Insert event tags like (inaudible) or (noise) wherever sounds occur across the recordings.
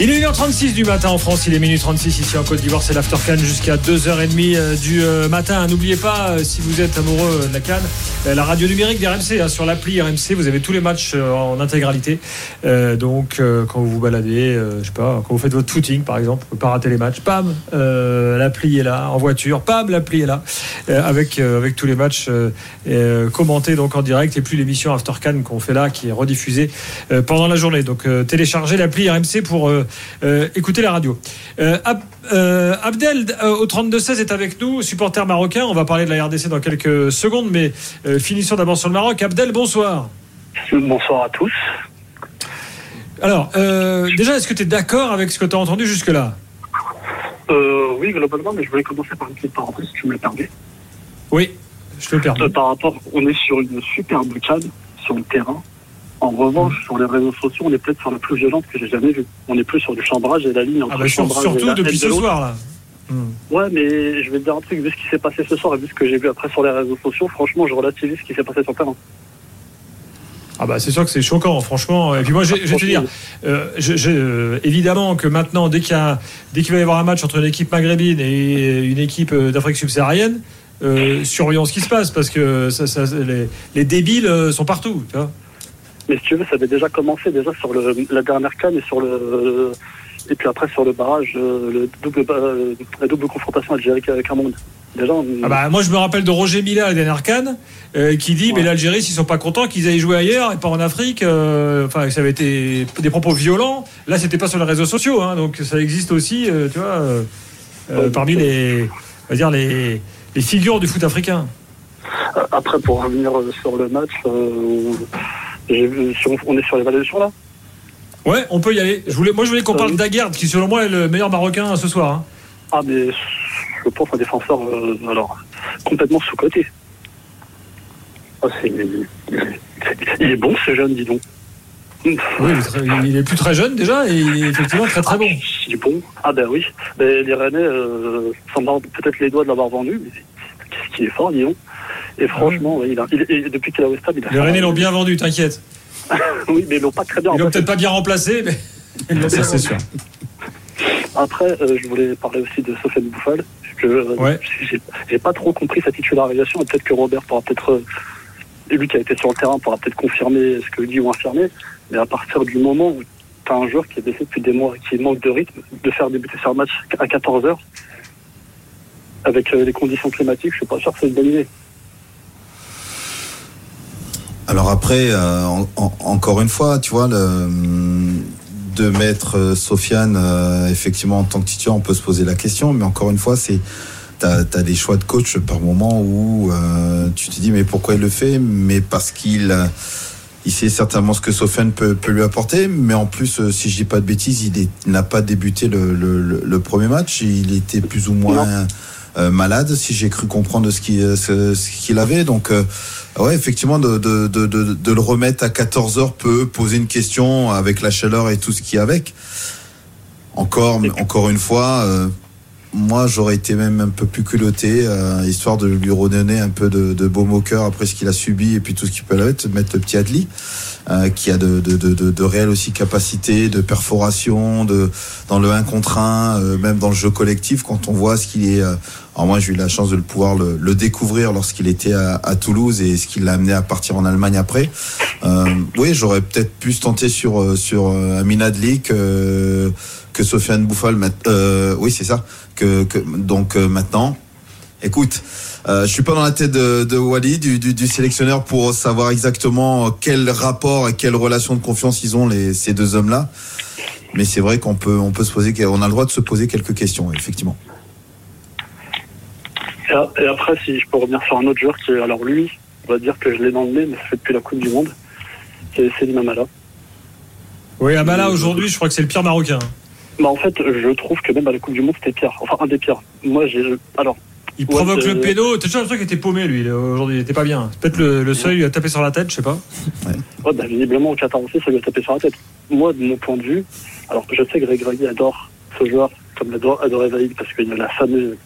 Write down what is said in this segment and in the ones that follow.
Il est 1h36 du matin en France, il est minuit 36 ici en Côte d'Ivoire, c'est l'After jusqu'à 2h30 euh, du euh, matin. N'oubliez pas, euh, si vous êtes amoureux de la Cannes, la radio numérique d'RMC, hein, sur l'appli RMC, vous avez tous les matchs en intégralité. donc quand vous vous baladez, je sais pas, quand vous faites votre footing par exemple, vous pouvez pas rater les matchs, pam, l'appli est là, en voiture, pam, l'appli est là, avec, avec tous les matchs commentés donc en direct et puis l'émission After Cannes qu'on fait là qui est rediffusée pendant la journée. Donc téléchargez l'appli RMC pour euh, écoutez la radio. Euh, euh, Abdel au 32-16 est avec nous, supporter marocain. On va parler de la RDC dans quelques secondes, mais finissons d'abord sur le Maroc. Abdel, bonsoir. Bonsoir à tous. Alors, déjà, est-ce que tu es d'accord avec ce que tu as entendu jusque-là? Oui, globalement, mais je voulais commencer par une petite parenthèse, si tu me le permets. Oui, je te le permets. par rapport, on est sur une superbe cadre sur le terrain. En revanche, sur les réseaux sociaux, on est peut-être sur la plus violente que j'ai jamais vue. On est plus sur du chambrage et la ligne entre ah bah, Surtout depuis ce soir, là. Hmm. Ouais, mais je vais te dire un truc, vu ce qui s'est passé ce soir et vu ce que j'ai vu après sur les réseaux sociaux, franchement, je relativise ce qui s'est passé sur le terrain. Ah bah c'est sûr que c'est choquant, franchement. Et puis moi, je, vais te dire, euh, euh, évidemment que maintenant, dès qu'il va y avoir un match entre une équipe maghrébine et une équipe euh, d'Afrique subsaharienne, surveillons ce qui se passe parce que ça, les, les, débiles sont partout. Tu vois mais si tu veux, ça avait déjà commencé déjà sur le, la dernière canne et sur le et puis après sur le barrage, euh, le double, euh, la double confrontation Algérie avec un monde. Déjà, ah bah, moi je me rappelle de Roger Mila la dernière canne euh, qui dit mais l'Algérie s'ils sont pas contents qu'ils aillent jouer ailleurs et pas en Afrique. enfin ça avait été des propos violents. Là c'était pas sur les réseaux sociaux, hein, donc ça existe aussi, tu vois, parmi les, on va dire les, les figures du foot africain. Après pour revenir sur le match on est sur l'évaluation là Ouais, on peut y aller. Je voulais, moi, je voulais qu'on parle euh, d'Aguerd, qui selon moi est le meilleur Marocain ce soir. Hein. Ah, mais je pense un défenseur euh, alors complètement sous-côté. Ah, il est bon ce jeune, dis donc. Oui, il est, plus très jeune déjà et il est effectivement très très bon. Ah, il est bon. Ah ben oui. les Rennais euh, peut-être les doigts de l'avoir vendu, mais qu'est-ce qu'il est fort, dis donc. Et franchement, il a, depuis qu'il est au stade, il a. Les Rennais l'ont bien vendu, t'inquiète. (laughs) oui, mais ils l'ont pas très bien. Ils l'ont peut-être pas bien remplacé, mais. (laughs) Ça, c'est sûr. (laughs) Après, euh, je voulais parler aussi de Sofiane Bouffal. que euh, j'ai pas trop compris sa titularisation. Et peut-être que Robert pourra peut-être. Euh, lui qui a été sur le terrain pourra peut-être confirmer ce que dit ou infirmer. Mais à partir du moment où tu as un joueur qui est blessé depuis des mois, qui manque de rythme, de faire débuter sur un match à 14 heures, avec les conditions climatiques, je suis pas sûr que c'est une bonne idée. Alors après, euh, encore une fois, tu vois, de mettre euh, Sofiane euh, effectivement en tant que titulaire, on peut se poser la question, mais encore une fois, c'est t'as as des choix de coach par moment où tu te dis mais pourquoi il le fait? Mais parce qu'il il sait certainement ce que Sofiane peut, lui apporter, mais en plus, si je dis pas de bêtises, il n'a pas débuté le, premier match, il était plus ou moins malade, si j'ai cru comprendre ce qu'il ce, qu'il avait, donc. Ouais, effectivement, de, de, de, de, le remettre à 14 heures peut poser une question avec la chaleur et tout ce qui est avec. Encore, encore une fois, euh, moi j'aurais été même un peu plus culotté, euh, histoire de lui redonner un peu de, de beau moqueur après ce qu'il a subi et puis tout ce qu'il peut être, mettre le petit Adli. Euh, qui a de, de, de, de, réelles aussi capacités de perforation, de dans le 1 contre 1, euh, même dans le jeu collectif, quand on voit ce qu'il est. Euh, alors moi, j'ai eu la chance de le pouvoir le, le découvrir lorsqu'il était à, à, Toulouse et ce qui l'a amené à partir en Allemagne après. Euh, oui, j'aurais peut-être pu se tenter sur sur Amin Adli que que Sofiane Bouffal. oui, c'est ça. Que, que donc maintenant, écoute. Euh, je suis pas dans la tête de, de Wally, du, du, du, sélectionneur, pour savoir exactement quel rapport et quelle relation de confiance ils ont les, ces deux hommes-là. Mais c'est vrai qu'on peut, on peut se poser, on a le droit de se poser quelques questions, effectivement. Et après, si je peux revenir sur un autre joueur qui, alors lui, on va dire que je l'ai dans le nez, mais ça fait depuis la Coupe du Monde, c'est Selim Amala. Oui, Amala aujourd'hui, je crois que c'est le pire marocain. Bah en fait, je trouve que même à la Coupe du Monde, c'était pire. Enfin, un des pires. Moi, j'ai. Alors, Il provoque le pédo. T'as toujours l'impression qu'il était paumé, lui, aujourd'hui. Il était pas bien. Peut-être le, seuil lui a tapé sur la tête, je sais pas. (laughs) Ouais. bah, visiblement, au Qatar aussi, ça lui a tapé sur la tête. Moi, de mon point de vue, alors je sais que Greg adore ce joueur, comme il adore, adore parce qu'il a la fameuse,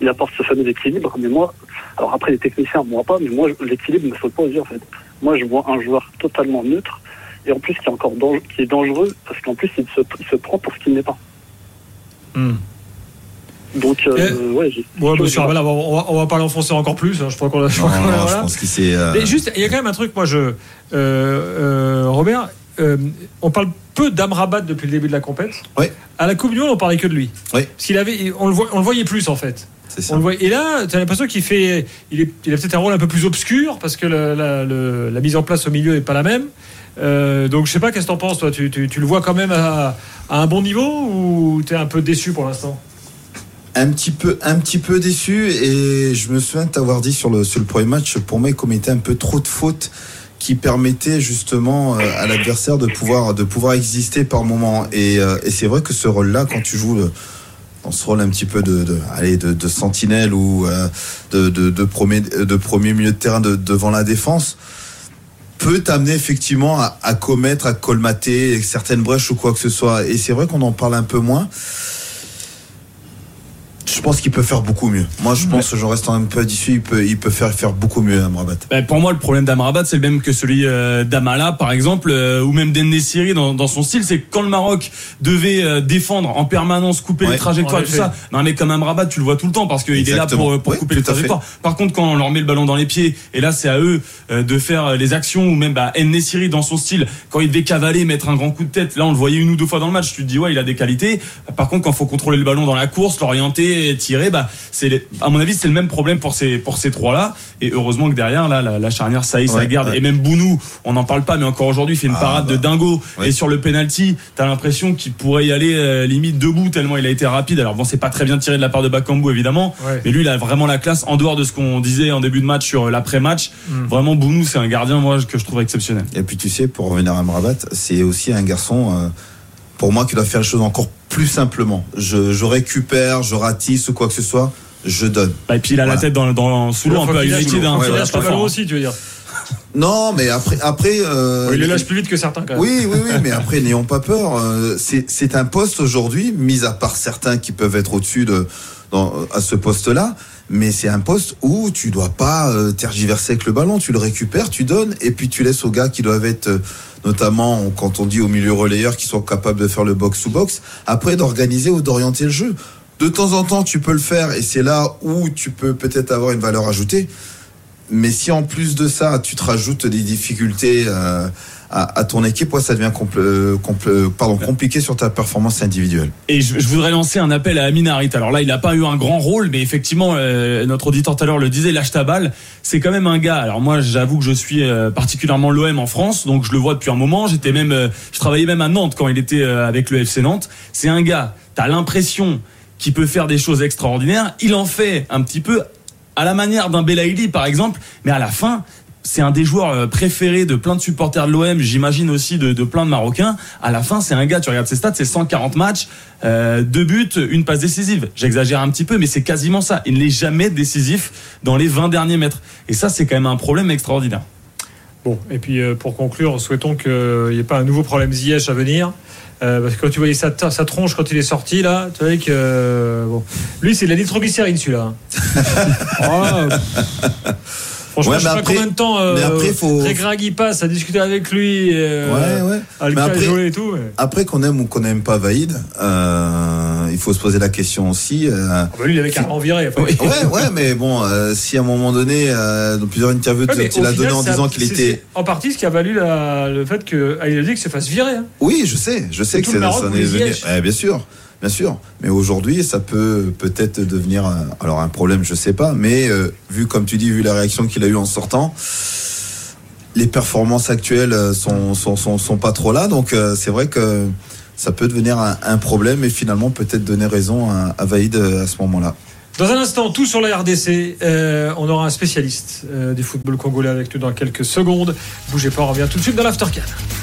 il apporte ce fameux équilibre. Mais moi, alors après, les techniciens, moi pas, mais moi, l'équilibre ne me saute pas aux yeux, en fait. Moi, je vois un joueur totalement neutre, et en plus, qui est encore qui est dangereux, parce qu'en plus, il se, il se prend pour ce qu'il n'est pas. Hmm. Donc, euh, eh, ouais, ouais monsieur on, va, on va pas l'enfoncer encore plus. Hein, je crois qu'on a. je pense qu'il s'est. Euh, Mais juste, il y a quand même un truc, moi, je. Euh, euh Robert, on parle peu d'Amrabat depuis le début de la compète. Oui. À la Coupe du Monde, on parlait que de lui. Oui. Parce avait, on le, on le voyait plus en fait. Ça. On le voit, et là, tu as l'impression qu'il fait, il, est, il a peut-être un rôle un peu plus obscur parce que la, la, la mise en place au milieu n'est pas la même. Euh, donc je sais pas, qu'est-ce que t'en penses toi? Tu, tu, tu, le vois quand même à, à un bon niveau ou tu es un peu déçu pour l'instant? Un petit peu un petit peu déçu et je me souviens de t'avoir dit sur le, sur le premier match pour moi il commettait un peu trop de fautes qui permettaient justement euh, à l'adversaire de pouvoir de pouvoir exister par moment et, euh, et c'est vrai que ce rôle là quand tu joues le, dans ce rôle un petit peu de, de allez, de, de, sentinelle ou euh, de, de, premier, de premier milieu de terrain devant la défense peut t'amener effectivement à, à, commettre, à colmater certaines brèches ou quoi que ce soit. Et c'est vrai qu'on en parle un peu moins. Je pense qu'il peut faire beaucoup mieux. Moi, je pense, que je reste un peu déçu, il peut, il peut faire, faire beaucoup mieux Amrabat. Ben, pour moi, le problème d'Amrabat, c'est le même que celui euh, d'Amala, par exemple, euh, ou même d'Ennesiri dans, dans son style. C'est que quand le Maroc devait euh, défendre en permanence, couper les trajectoires, tout ça, non, mais comme Amrabat, tu le vois tout le temps parce qu'il est là pour, pour couper les trajectoires. Par contre, quand on leur met le ballon dans les pieds, et là, c'est à eux de faire les actions, ou même bah, Ennesiri dans son style, quand il devait cavaler, mettre un grand coup de tête, là, on le voyait une ou deux fois dans le match, tu te dis, ouais, il a des qualités. Par contre, quand il faut contrôler le ballon dans la course, l'orienter, tirer, bah, c'est à mon avis c'est le même problème pour ces pour ces trois là et heureusement que derrière là la, charnière ça y ça garde. et même Bounou on n'en parle pas mais encore aujourd'hui il fait une ah, parade de bah. dingo. et sur le penalty t'as l'impression qu'il pourrait y aller euh, limite debout tellement il a été rapide. Alors bon c'est pas très bien tiré de la part de Bakambu évidemment. Mais lui il a vraiment la classe en dehors de ce qu'on disait en début de match sur l'après-match. Hmm. vraiment Bounou c'est un gardien moi que je trouve exceptionnel. Et puis tu sais pour revenir à Mrabat c'est aussi un garçon euh, pour moi qui doit faire les choses encore plus simplement. Je, je récupère, je ratisse ou quoi que ce soit, je donne. Bah, et puis il a la tête dans, dans sous l'eau un peu à United. Hein, pas aussi, tu veux dire. (laughs) Non, mais après, après. Euh, il le lâche plus vite que certains. Quand même. Oui, oui, oui, mais après, n'ayons pas peur. Euh, c'est un poste aujourd'hui, mis à part certains qui peuvent être au-dessus de dans, à ce poste-là, mais c'est un poste où tu dois pas euh, tergiverser avec le ballon. Tu le récupères, tu donnes, et puis tu laisses aux gars qui doivent être notamment quand on dit au milieu relayeur qui sont capables de faire le box-to-box, après d'organiser ou d'orienter le jeu. De temps en temps, tu peux le faire et c'est là où tu peux peut-être avoir une valeur ajoutée. Mais si en plus de ça, tu te rajoutes des difficultés euh, à, ton équipe, ça devient pardon, compliqué sur ta performance individuelle. Et je, voudrais lancer un appel à Amin Harit. Alors là, il n'a pas eu un grand rôle, mais effectivement, euh, notre auditeur tout à l'heure le disait, lâche ta balle. C'est quand même un gars. Alors moi, j'avoue que je suis euh, particulièrement l'OM en France, donc je le vois depuis un moment. J'étais même, euh, je travaillais même à Nantes quand il était avec le FC Nantes. C'est un gars. T'as l'impression qu'il peut faire des choses extraordinaires. Il en fait un petit peu à la manière d'un Belaïli par exemple, mais à la fin, c'est un des joueurs euh, préférés de plein de supporters de l'OM, j'imagine aussi de, plein de Marocains. À la fin, c'est un gars, tu regardes ses stats, c'est 140 matchs, euh, deux buts, une passe décisive. J'exagère un petit peu, mais c'est quasiment ça. Il n'est jamais décisif dans les 20 derniers mètres. Et ça, c'est quand même un problème extraordinaire. Bon, et puis euh, pour conclure, souhaitons qu'il n'y ait pas un nouveau problème Ziyech à venir. parce que quand tu voyais sa, sa, tronche quand il est sorti là, tu vois que bon, lui c'est de la nitroglycérine celui-là. (laughs) oh, Franchement, je sais pas combien de temps euh, après, faut... il passe à discuter avec lui, euh, ouais, ouais. à le mais après, et tout. Après qu'on aime ou qu'on n'aime pas Vaïd, euh, il faut se poser la question aussi. Euh, ah bah lui, il avait carrément viré. Ouais, ouais, mais bon, si à un moment donné, dans plusieurs interviews, ouais, il a donné en disant qu'il était. En partie, ce qui a valu la, le fait que dit se fasse virer. Hein. Oui, je sais, je sais que c'est bien sûr. Bien sûr, mais aujourd'hui, ça peut peut-être devenir un, alors un problème, je sais pas, mais euh, vu comme tu dis, vu la réaction qu'il a eu en sortant, les performances actuelles euh, sont sont, sont, pas trop là, donc euh, c'est vrai que ça peut devenir un, problème et finalement peut-être donner raison à, à Vaïd à ce moment-là. Dans un instant, tout sur la RDC. On aura un spécialiste du football congolais avec nous dans quelques secondes. Bougez pas, on revient tout de suite dans l'Aftercan.